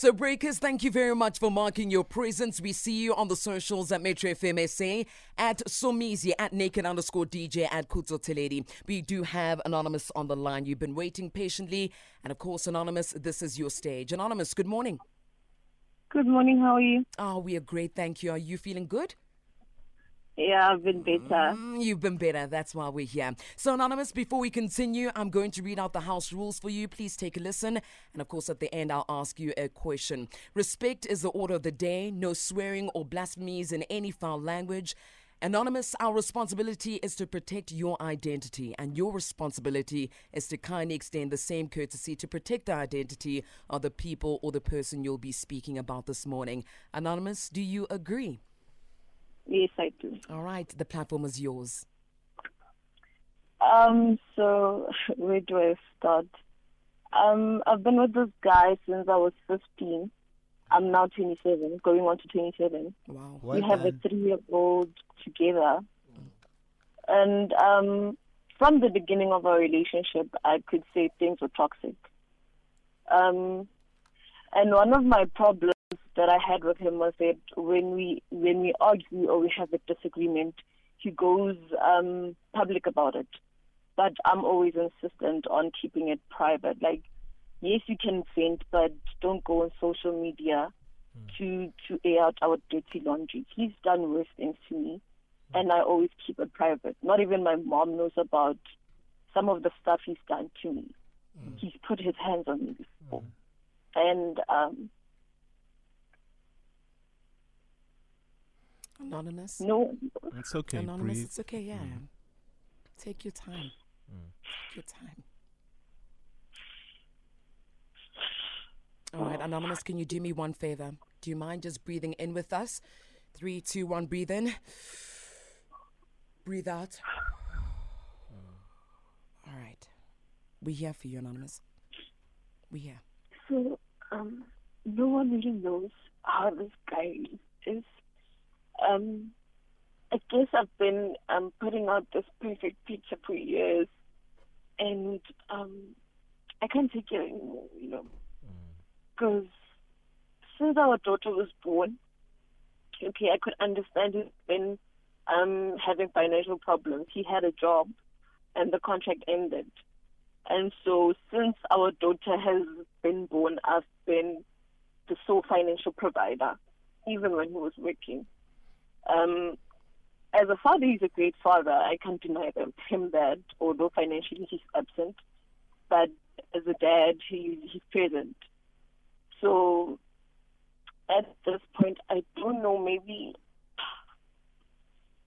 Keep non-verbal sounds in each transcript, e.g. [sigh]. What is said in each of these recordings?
So, breakers, thank you very much for marking your presence. We see you on the socials at Metro FM SA, at Somizi, at Naked underscore DJ, at Khutso Theledi. We do have Anonymous on the line. You've been waiting patiently. And of course, Anonymous, this is your stage. Anonymous, good morning. Good morning. How are you? Oh, we are great. Thank you. Are you feeling good? Yeah, I've been better. Mm, you've been better. That's why we're here. So, Anonymous, before we continue, I'm going to read out the house rules for you. Please take a listen. And of course, at the end, I'll ask you a question. Respect is the order of the day. No swearing or blasphemies in any foul language. Anonymous, our responsibility is to protect your identity, and your responsibility is to kindly extend the same courtesy to protect the identity of the people or the person you'll be speaking about this morning. Anonymous, do you agree? Yes, I do. All right, the platform is yours. Um, so [laughs] where do I start? Um, I've been with this guy since I was 15. I'm now 27, going on to 27. Wow. we have a three-year-old together, and um, from the beginning of our relationship, I could say things were toxic. Um, and one of my problems that I had with him was that when we when we argue or we have a disagreement, he goes um, public about it. But I'm always insistent on keeping it private. Like, yes, you can vent, but don't go on social media to to air out our dirty laundry. He's done worse things to me, and I always keep it private. Not even my mom knows about some of the stuff he's done to me. He's put his hands on me before, and um, Anonymous? no, It's okay. Anonymous, breathe. it's okay, yeah. Take your time. Take your time. All right, Anonymous, can you do me one favor? Do you mind just breathing in with us? Three, two, one, breathe in. Breathe out. All right. We're here for you, Anonymous. We're here. So, um, no one really knows how this guy is. Um, I guess I've been um, putting out this perfect picture for years, and um, I can't take it anymore, you know. Because since our daughter was born, okay, I could understand it when um, having financial problems. He had a job, and the contract ended. And so, since our daughter has been born, I've been the sole financial provider, even when he was working. Um, as a father, he's a great father. I can't deny them, him that, although financially he's absent. But as a dad, he, he's present. So, at this point, I don't know, maybe.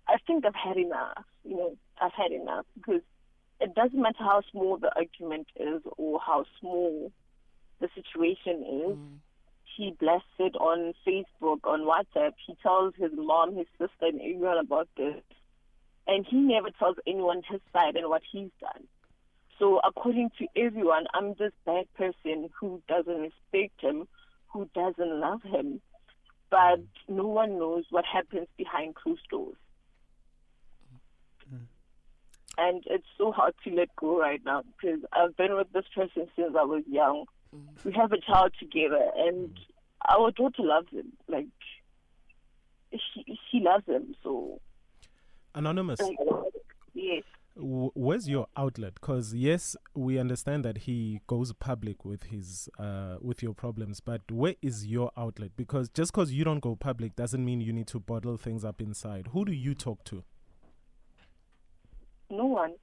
I think I've had enough. You know, I've had enough because it doesn't matter how small the argument is or how small the situation is. He blasts it on Facebook, on WhatsApp. He tells his mom, his sister, and everyone about this. And he never tells anyone his side and what he's done. So, according to everyone, I'm this bad person who doesn't respect him, who doesn't love him. But no one knows what happens behind closed doors. Mm. And it's so hard to let go right now because I've been with this person since I was young. Mm-hmm. We have a child together, and mm-hmm. our daughter loves him. Like, she, she loves him. So, Anonymous, yes. where's your outlet? Because yes, we understand that he goes public with his uh, with your problems, but where is your outlet? Because just because you don't go public doesn't mean you need to bottle things up inside. Who do you talk to? No one.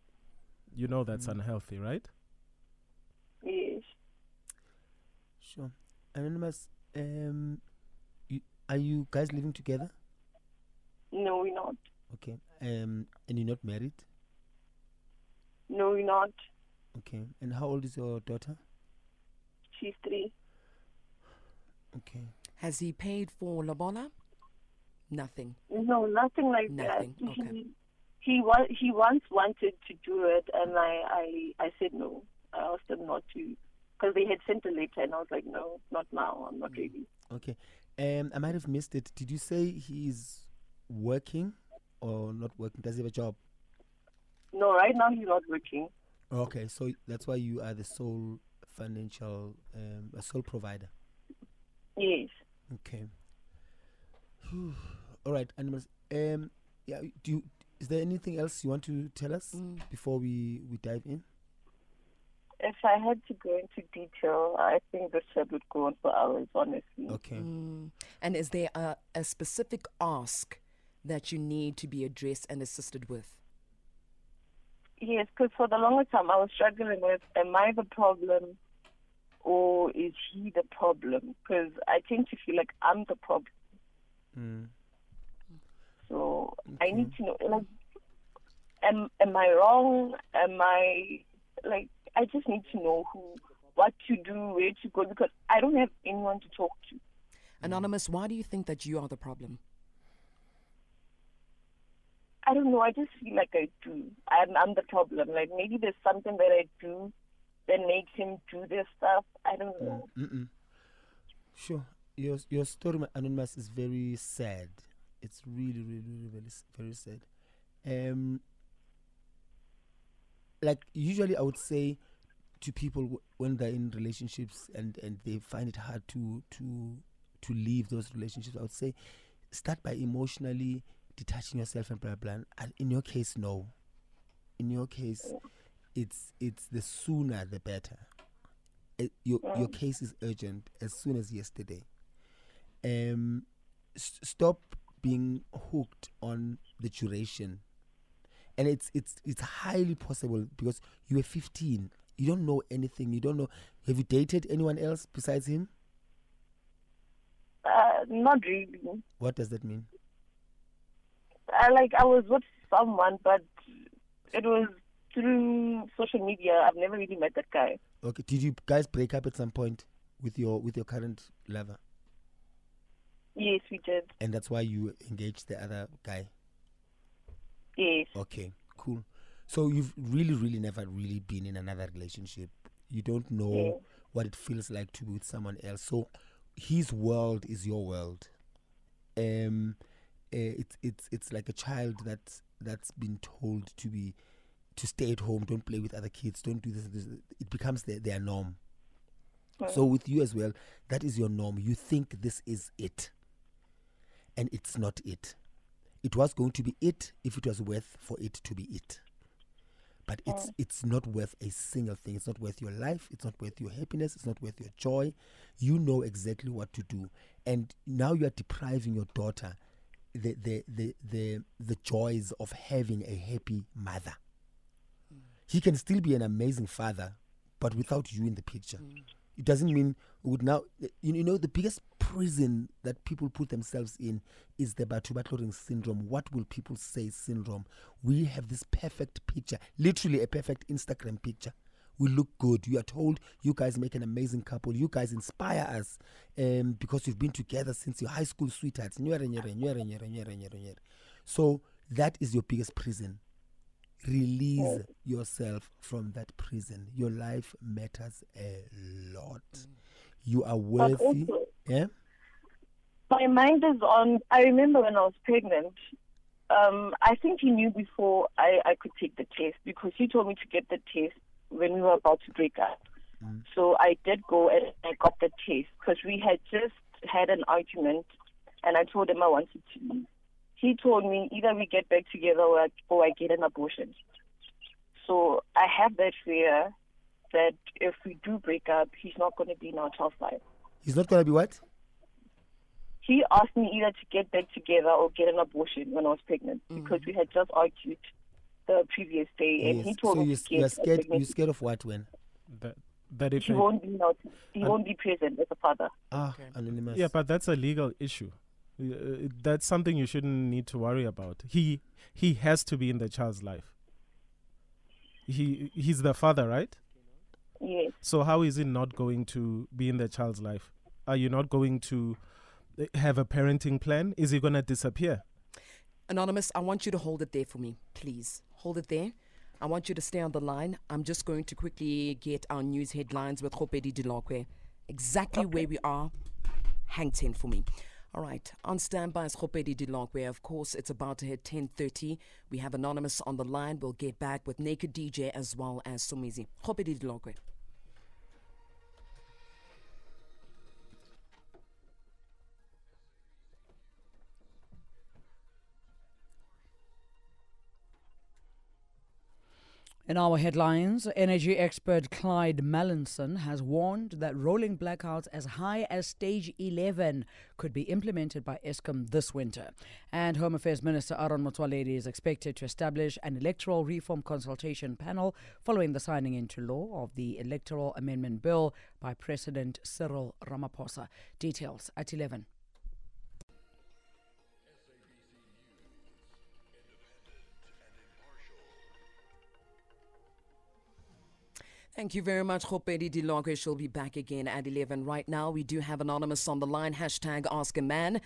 You know that's mm. unhealthy, right? Yes. Sure. Anonymous, um, you, are you guys living together? No, we're not. Okay. Um, and you're not married? No, we're not. Okay. And how old is your daughter? She's three. Okay. Has he paid for Lobola? Nothing. No, nothing like Nothing, that. okay. He, he wa- he once wanted to do it, and I, I, I said no. I asked him not to, because they had sent a letter, and I was like, no, not now. I'm not ready. Okay. Um, I might have missed it. Did you say he's working or not working? Does he have a job? No, right now he's not working. Okay, so that's why you are the sole financial, um, a sole provider. Yes. Okay. All right, animals. Um, yeah. Do you? Is there anything else you want to tell us Mm. before we we dive in? If I had to go into detail, I think the chat would go on for hours, honestly. Okay. Mm. And is there a, a specific ask that you need to be addressed and assisted with? Yes, because for the longest time I was struggling with, am I the problem or is he the problem? Because I tend to feel like I'm the problem. Mm. So I need to know, like, am am I wrong? Am I like? I just need to know who, what to do, where to go, because I don't have anyone to talk to. Anonymous, why do you think that you are the problem? I don't know. I just feel like I do. I'm I'm the problem. Like maybe there's something that I do that makes him do this stuff. I don't know. Mm-mm. Sure. Your your story, anonymous, is very sad. It's really, really, really, very, very sad. Um, like usually, I would say to people w- when they're in relationships and and they find it hard to to to leave those relationships, I would say start by emotionally detaching yourself and blah blah. blah. And in your case, no. In your case, it's it's the sooner the better. Uh, your your case is urgent as soon as yesterday. Um, s- stop being hooked on the duration, and it's it's it's highly possible because you were 15. You don't know anything. You don't know. Have you dated anyone else besides him? Uh, not really. What does that mean? I like I was with someone, but it was through social media. I've never really met that guy. Okay. Did you guys break up at some point with your with your current lover, Yes, we did. and that's why you engaged the other guy? Yes. Okay, cool. So you've really, really never really been in another relationship. You don't know Yeah. what it feels like to be with someone else. So his world is your world. Um, uh, it's it's it's like a child that's that's been told to be to stay at home, don't play with other kids, don't do this. this. It becomes their, their norm. So with you as well, that is your norm. You think this is it, and it's not it. It was going to be it if it was worth for it to be it. But it's it's not worth a single thing. It's not worth your life. It's not worth your happiness. It's not worth your joy. You know exactly what to do, and now you are depriving your daughter the the the the, the joys of having a happy mother. Mm. He can still be an amazing father, but without you in the picture. Mm. It doesn't mean would now you know the biggest prison that people put themselves in is the Batu Batloring syndrome. What will people say syndrome? We have this perfect picture, literally a perfect Instagram picture. We look good. You are told you guys make an amazing couple. You guys inspire us um, because you've been together since your high school sweethearts. So that is your biggest prison release yourself from that prison. Your life matters a lot. You are worthy. also, Yeah. my mind is on. I remember when I was pregnant. Um, I think he knew before I, I could take the test because he told me to get the test when we were about to break up. So I did go and I got the test because we had just had an argument, and I told him I wanted to leave. He told me either we get back together or I, or I get an abortion. So I have that fear that if we do break up, he's not going to be in our top five. He's not gonna be what? he asked me either to get back together or get an abortion when I was pregnant because we had just argued the previous day, and he Yes. told So me you to you're get scared. You're scared of what? When? That that if He it- won't be not, he Um, won't be present as a father. Ah, anonymous. yeah, but that's a legal issue. Uh, that's something you shouldn't need to worry about. He he has to be in the child's life. He he's the father, right? Yes. So how is he not going to be in the child's life? Are you not going to uh, have a parenting plan? Is he going to disappear? Anonymous, I want you to hold it there for me, please. Hold it there. I want you to stay on the line. I'm just going to quickly get our news headlines with Khopedi Dilokwe. Exactly where we are. Hang 10 for me. All right, on standby is Khopedi Where, Of course, it's about to hit 10.30. We have Anonymous on the line. We'll get back with Naked DJ as well as Somizi. Khopedi Dilokwe. In our headlines, energy expert Clyde Mallinson has warned that rolling blackouts as high as stage 11 could be implemented by Eskom this winter. And Home Affairs Minister Aaron Motsoaledi is expected to establish an electoral reform consultation panel following the signing into law of the Electoral Amendment Bill by President Cyril Ramaphosa. Details at 11. Thank you very much, Khopedi Dilonke. She'll be back again at 11. Right now, we do have Anonymous on the line. Hashtag Ask a Man.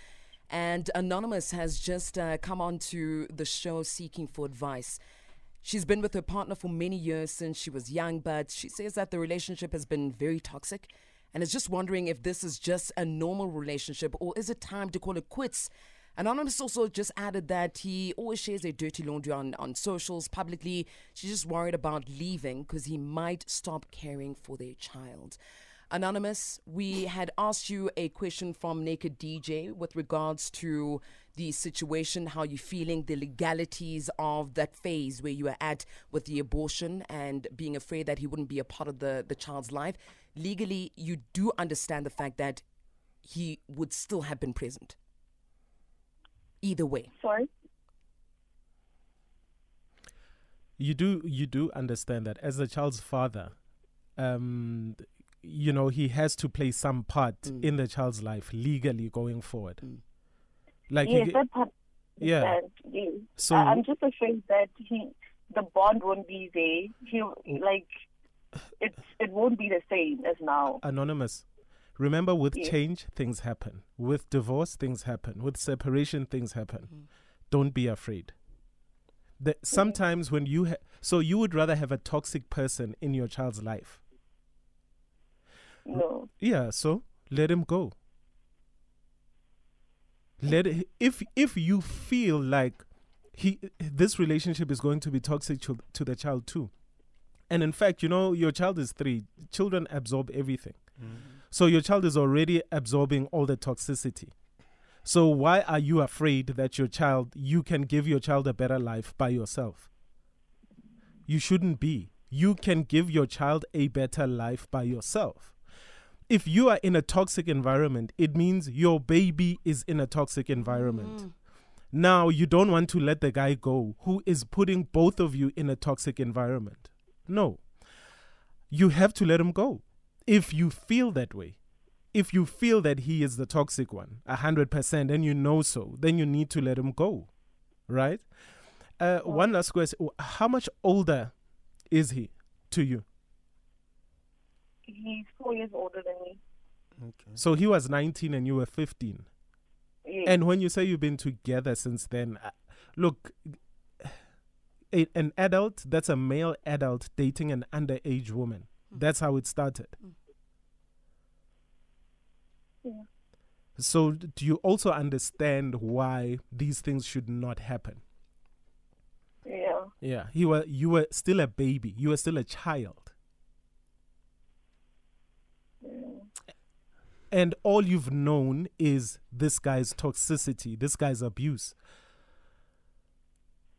And Anonymous has just uh, come on to the show seeking for advice. She's been with her partner for many years since she was young, but she says that the relationship has been very toxic and is just wondering if this is just a normal relationship or is it time to call it quits Anonymous also just added that he always shares their dirty laundry on, on socials publicly. She's just worried about leaving because he might stop caring for their child. Anonymous, we had asked you a question from Naked DJ with regards to the situation, how you're feeling, the legalities of that phase where you were at with the abortion and being afraid that he wouldn't be a part of the, the child's life. Legally, you do understand the fact that he would still have been present either way. Sorry? You do you do understand that as a child's father, um, you know he has to play some part Mm. in the child's life legally going forward. Mm. Like yes, you, that part. yeah. yes. So I- I'm just afraid that he, the bond won't be there. He like, it's it won't be the same as now. anonymous. Remember, with Yes. change, things happen. With divorce, things happen. With separation, things happen. Mm. Don't be afraid. The, sometimes when you ha- so you would rather have a toxic person in your child's life. No. Yeah, so let him go. Let it, if if you feel like he this relationship is going to be toxic to, to the child too. And in fact, you know, your child is 3. Children absorb everything. So your child is already absorbing all the toxicity. So why are you afraid that your child you can give your child a better life by yourself? You shouldn't be. You can give your child a better life by yourself. If you are in a toxic environment, it means your baby is in a toxic environment. Mm. Now you don't want to let the guy go who is putting both of you in a toxic environment. No. You have to let him go if you feel that way, if you feel that he is the toxic one, a hundred percent, and you know so, then you need to let him go, right? Uh, one last question: How much older is he to you? He's four years older than me. Okay. So he was nineteen and you were fifteen. Yes. And when you say you've been together since then, uh, look, a, an adult, that's a male adult dating an underage woman. Mm. That's how it started. Mm. Yeah. So, do you also understand why these things should not happen? yeah. Yeah, you were you were still a baby. You were still a child, Yeah. and all you've known is this guy's toxicity, this guy's abuse.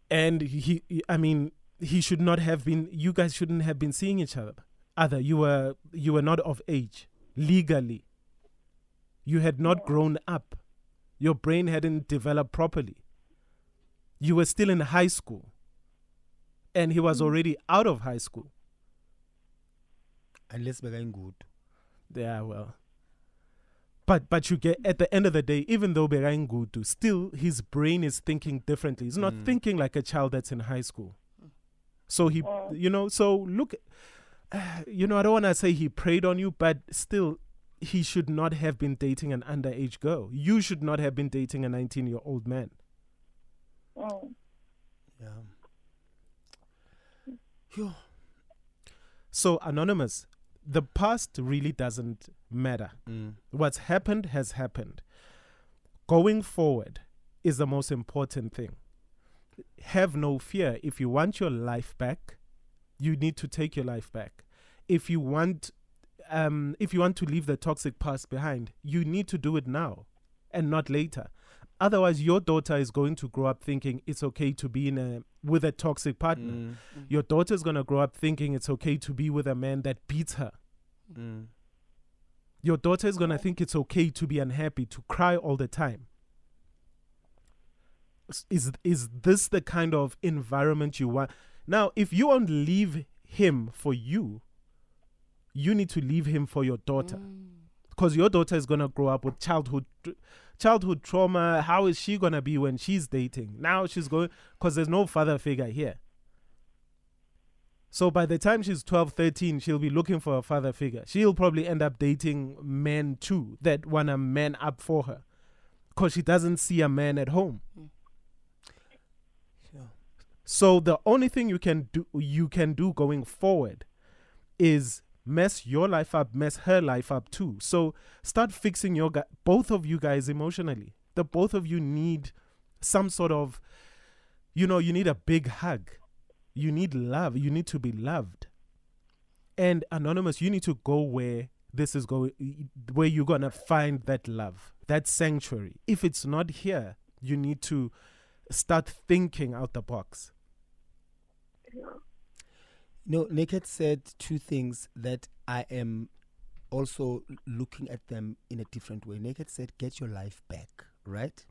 And he, he- I mean, he should not have been. You guys shouldn't have been seeing each other. Other, you were you were not of age legally. You had not grown up. Your brain hadn't developed properly. You were still in high school. And he was already out of high school. Unless good. Yeah, well. But but you get at the end of the day, even though Berain Gudu, still his brain is thinking differently. He's not Mm. thinking like a child that's in high school. So he, Mm. you know, so look, [sighs] you know, I don't want to say he preyed on you, but still, he should not have been dating an underage girl. You should not have been dating a 19 year old man. Mm. Yeah. Phew. So, Anonymous, the past really doesn't matter. Mm. What's happened has happened. Going forward is the most important thing. Have no fear. If you want your life back, you need to take your life back. If you want um, if you want to leave the toxic past behind, you need to do it now and not later. Otherwise, your daughter is going to grow up thinking it's okay to be in a with a toxic partner. Mm, Your is gonna grow up thinking it's okay to be with a man that beats her. mm. Your daughter is gonna think it's okay to be unhappy, to cry all the time. Is is this the kind of environment you want? Now, if you won't leave him for you, you need to leave him for your daughter, mm. because your daughter is gonna grow up with childhood childhood trauma. How is she gonna be when she's dating? Now she's going because there's no father figure here. So by the time she's 12, 13, she'll be looking for a father figure. She'll probably end up dating men too that want a man up for her because she doesn't see a man at home. Mm. Sure. So the only thing you can do you can do going forward is mess your life up, mess her life up too. So start fixing your both of you guys emotionally. The both of you need some sort of you know, you need a big hug. You need love. You need to be loved. And anonymous, you need to go where this is going where you're to find that love, that sanctuary. If it's not here, you need to start thinking out the box. No, Naked said two things that I am also looking at them in a different way. Naked said, get your life back, right?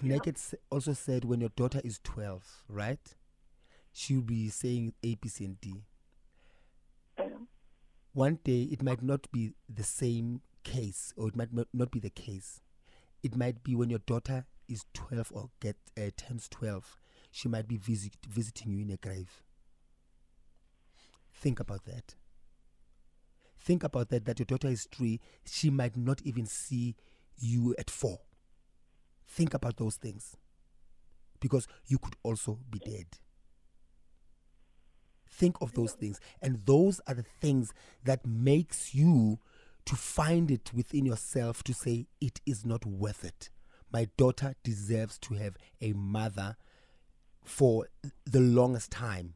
Naked also said, when your daughter is 12, right? She'll be saying A, B, C, and D. Um, One day, it might not be the same case, or it might not- not be the case. It might be when your daughter is 12 or get uh, turns 12, she might be visit, visiting you in a grave. Think about that. Think about that, that your daughter is three, she might not even see you at four. Think about those things. Because you could also be dead. Think of those things. And those are the things that makes you to find it within yourself to say it is not worth it. My daughter deserves to have a mother for the longest time,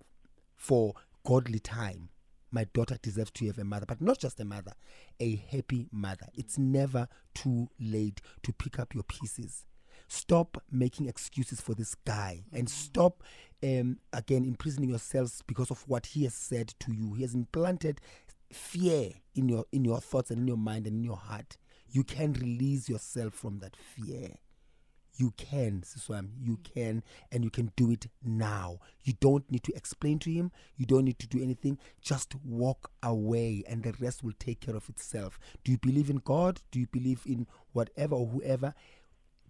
for godly time. My daughter deserves to have a mother, but not just a mother, a happy mother. It's never too late to pick up your pieces. Stop making excuses for this guy and stop, um, again, imprisoning yourselves because of what he has said to you. He has implanted fear in your in your thoughts and in your mind and in your heart. You can release yourself from that fear. You can, Siswam, you mm. can, and you can do it now. You don't need to explain to him, you don't need to do anything. Just walk away, and the rest will take care of itself. Do you believe in God? Do you believe in whatever or whoever?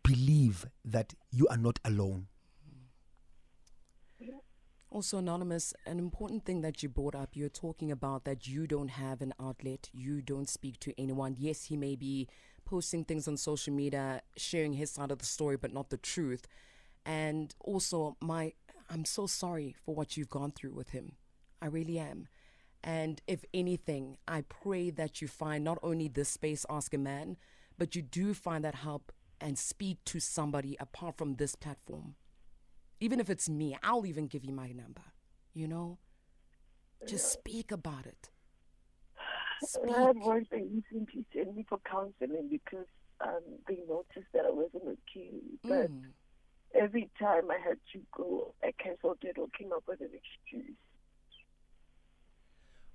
Believe that you are not alone. Also, Anonymous, an important thing that you brought up, you're talking about that you don't have an outlet, you don't speak to anyone. Yes, he may be posting things on social media, sharing his side of the story, but not the truth. And also, my, I'm so sorry for what you've gone through with him. I really am. And if anything, I pray that you find not only this space, Ask a Man, but you do find that help and speak to somebody apart from this platform even if it's me, I'll even give you my number. You know, just speak about it. Speak. I had one they recently sent me for counseling because um, they noticed that I wasn't okay. But Mm. every time I had to go, I cancelled it or came up with an excuse.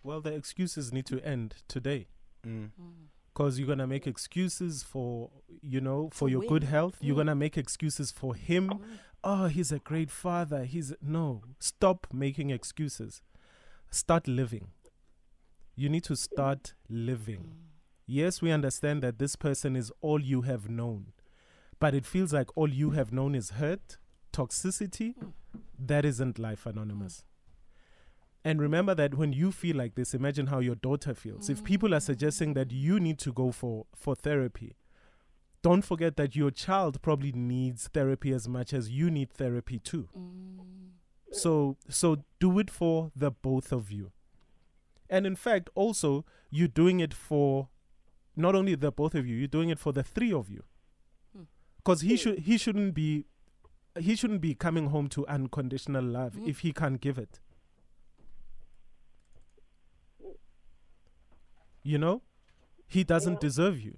Well, the excuses need to end today. Mm. Because you're gonna make excuses for you know for To your good win. health. You're Mm. gonna make excuses for him. Oh, he's a great father. He's no. Stop making excuses. Start living. You need to start living. Yes, we understand that this person is all you have known, but it feels like all you have known is hurt, toxicity. That isn't life, anonymous. And remember that when you feel like this, imagine how your daughter feels. If mm. people are suggesting that you need to go for, for therapy, don't forget that your child probably needs therapy as much as you need therapy too. Mm. So so do it for the both of you. And in fact, also you're doing it for not only the both of you, you're doing it for the three of you. Hmm. Because he should he shouldn't be he shouldn't be coming home to unconditional love hmm. if he can't give it. You know? He doesn't deserve you.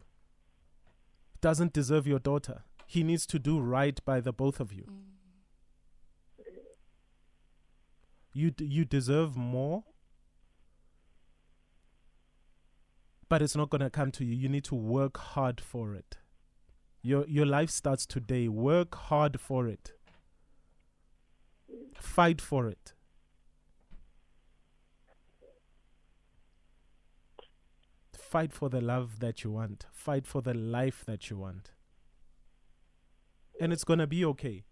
Doesn't deserve your daughter. He needs to do right by the both of you. Hmm. You d- you deserve more. But it's not going to come to you. You need to work hard for it. Your your life starts today. Work hard for it. Fight for it. Fight for the love that you want. Fight for the life that you want. And it's going to be okay.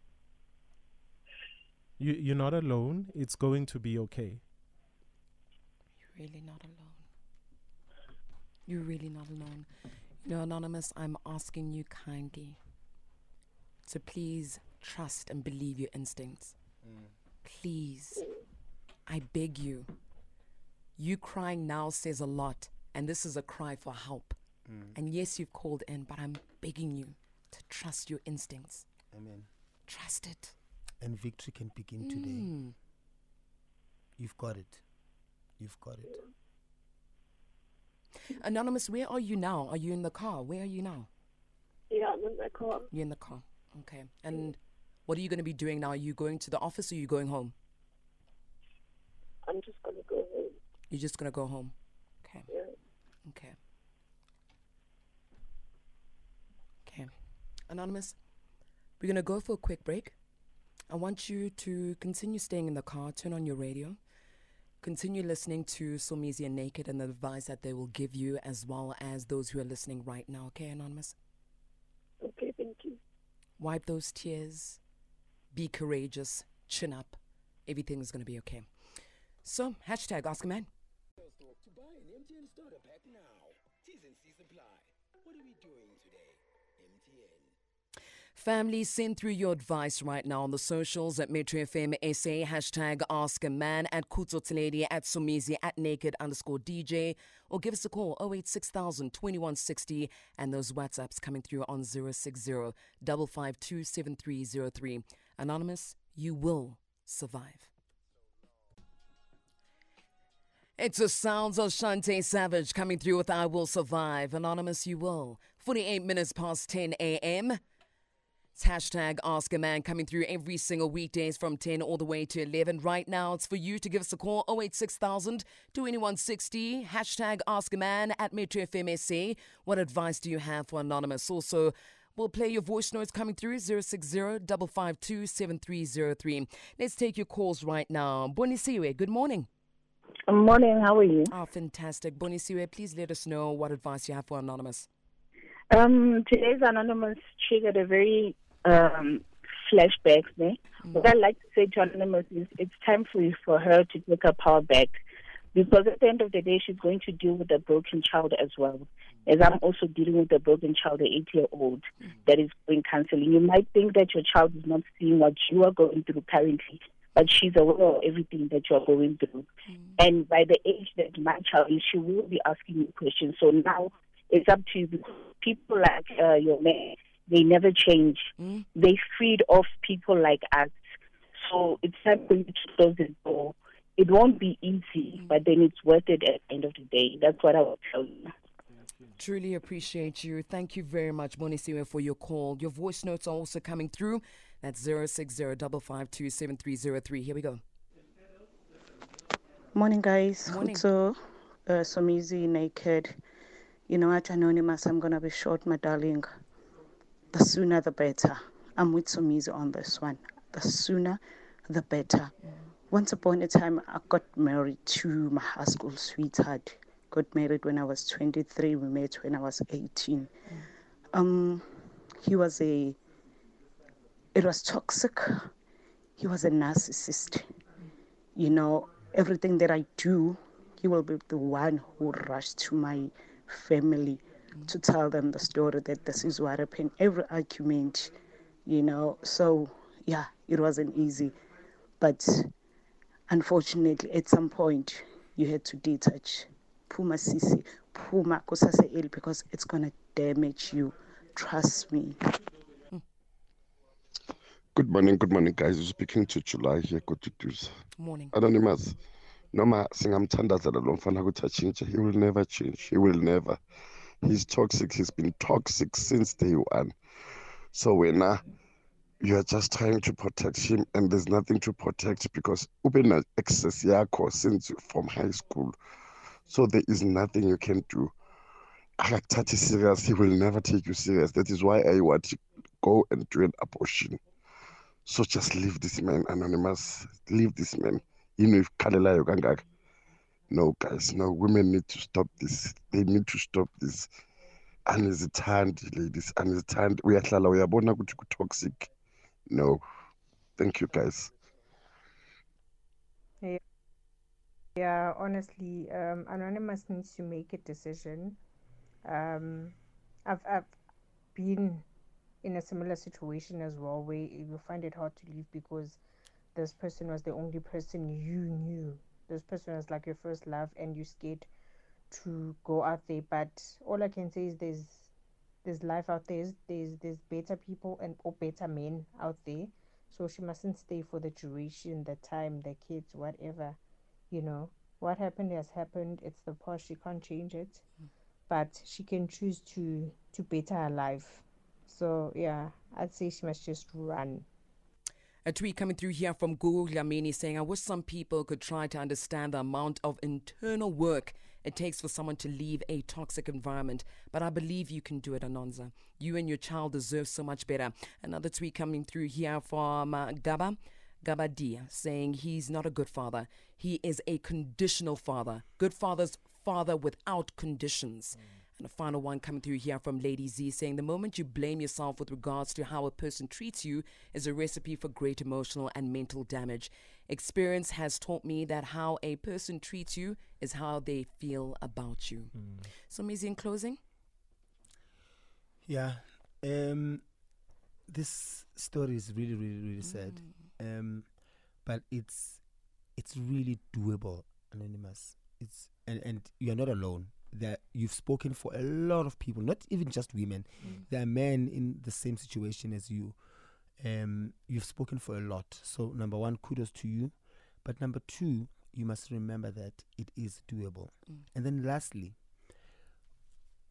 You you're not alone. It's going to be okay. You're really not alone. You're really not alone. You know, Anonymous, I'm asking you kindly to please trust and believe your instincts. Please. I beg you. You crying now says a lot, and this is a cry for help. And yes, you've called in, but I'm begging you to trust your instincts. Amen. Trust it. And victory can begin today. Mm. You've got it. You've got it. Anonymous, where are you now? Are you in the car? Where are you now? Yeah, I'm in my car. You're in the car. Okay. And what are you going to be doing now? Are you going to the office or are you going home? I'm just gonna go home. You're just going to go home. Okay. Yeah. Okay. Okay. Anonymous, we're going to go for a quick break. I want you to continue staying in the car, turn on your radio, continue listening to Somizi and Naked and the advice that they will give you, as well as those who are listening right now. Okay, Anonymous? Okay, thank you. Wipe those tears. Be courageous. Chin up. Everything is going to be okay. So, hashtag Ask a Man. Family, send through your advice right now on the socials at Metro FM SA, hashtag Ask a Man, at KhutsoTheledi, at Somizi, at Naked underscore DJ, or give us a call 086,000 2160, and those WhatsApps coming through on 060 552 7303. Anonymous, you will survive. It's the sounds of Chantay Savage coming through with I Will Survive. Anonymous, you will. 48 minutes past 10 a.m. It's hashtag Ask a Man coming through every single weekdays from 10 all the way to 11. Right now, it's for you to give us a call 086,000 2160. Hashtag Ask a Man at Metro FM SA. What advice do you have for Anonymous? Also, We'll play your voice notes coming through 060 552 7303. Let's take your calls right now. Bonisiwe, good morning. Good Morning, how are you? Oh, fantastic. Bonisiwe, please let us know what advice you have for Anonymous. Um, today's anonymous triggered a very um flashback. Ne? What I'd like to say to anonymous is it's time for for her to take her power back, because at the end of the day, she's going to deal with a broken child as well. As I'm also dealing with a broken child, an eight-year-old that is going counseling. You might think that your child is not seeing what you are going through currently, but she's aware of everything that you are going through. And by the age that my child is, she will be asking you questions. So now it's up to you. because People like uh, your man, they never change. Mm. They feed off people like us. So it's time for you to close the door. It won't be easy, but then it's worth it at the end of the day. That's what I would tell you. Truly appreciate you. Thank you very much, Bonisiwe, for your call. Your voice notes are also coming through. That's 060 552 7303. Here we go. Morning, guys. Morning. So, uh, Somizi, naked. You know what, Anonymous, I'm going to be short, my darling. The sooner the better. I'm with Somizi on this one. The sooner the better. Once upon a time, I got married to my high school sweetheart. Got married when I was 23. We met when I was 18. Um, he was a. It was toxic. He was a narcissist you know, everything that I do, he will be the one who rush to my family to tell them the story that this is what happened. Every argument, you know. So yeah, it wasn't easy, but unfortunately, at some point, you had to detach. Puma sisi, puma kusase ill because it's gonna damage you. Trust me. Good morning, good morning, guys. You're speaking to July here, good to do. Morning. Anonymous, noma singamthandazela lo mfana ukuthi atshintshe, he will never change. He will never. He's toxic. He's been toxic since day one. So wena you are just trying to protect him and there's nothing to protect because ube access yakho since from high school. So there is nothing you can do. Akakuthathi serious. He will never take you serious. That is why i want to go and do an abortion. So just leave this man anonymous. Leave this man. You yini ikhalelayo kangaka no guys no women need to stop this. They need to stop this. Anizithandi ladies anizithandi. Uyahlala uyabona ukuthi ku-toxic. No. Thank you guys. Yeah, honestly, um, Anonymous needs to make a decision. Um, I've I've been in a similar situation as well, where you find it hard to leave because this person was the only person you knew. This person was like your first love, and you're scared to go out there. But all I can say is there's there's life out there. There's there's better people and or better men out there. So she mustn't stay for the duration, the time, the kids, whatever. You know what happened has happened. It's the past. She can't change it, but she can choose to to better her life. So yeah, I'd say she must just run. A tweet coming through here from Google Yamini saying, I wish some people could try to understand the amount of internal work it takes for someone to leave a toxic environment. But I believe you can do it, Anonza. You and your child deserve so much better. Another tweet coming through here from uh, Gaba. Gabadia saying he's not a good father. He is a conditional father. Good father's father without conditions. And a final one coming through here from Lady Z saying the moment you blame yourself with regards to how a person treats you is a recipe for great emotional and mental damage. Experience has taught me that how a person treats you is how they feel about you. So, Mizi, in closing, Yeah. Um, this story is really, really, really sad. Um, but it's it's really doable, anonymous. It's and and you're not alone. That you've spoken for a lot of people, not even just women. There are men in the same situation as you. Um, you've spoken for a lot. So number one, kudos to you. But number two, you must remember that it is doable. And then lastly,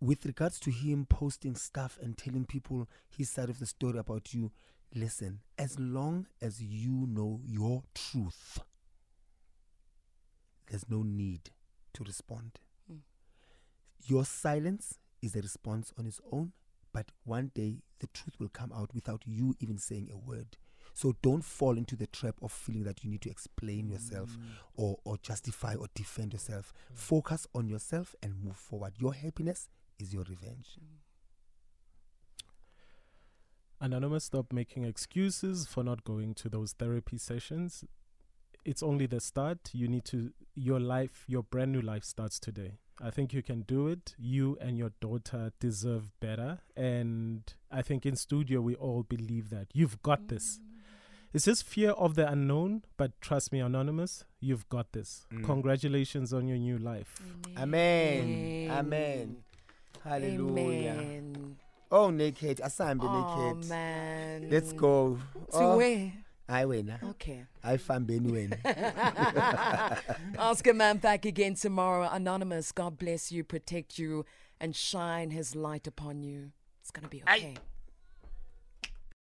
with regards to him posting stuff and telling people his side of the story about you, listen, as long as you know your truth, there's no need to respond. Your silence is a response on its own, but one day the truth will come out without you even saying a word. So don't fall into the trap of feeling that you need to explain yourself mm. or, or justify or defend yourself. Focus on yourself and move forward. Your happiness is your revenge. Anonymous, stop making excuses for not going to those therapy sessions. It's only the start. You need to, your life, your brand new life starts today. I think you can do it. You and your daughter deserve better. And I think in studio, we all believe that. You've got this. Mm. It's just fear of the unknown, but trust me, Anonymous, you've got this. Mm. Congratulations on your new life. Amen. Amen. Hallelujah. Amen. Oh, naked. Asambe Oh, naked. man. Let's go. To Oh, where? I win. Okay. I found win. Ask a man back again tomorrow. Anonymous, God bless you, protect you, and shine his light upon you. It's going to be okay.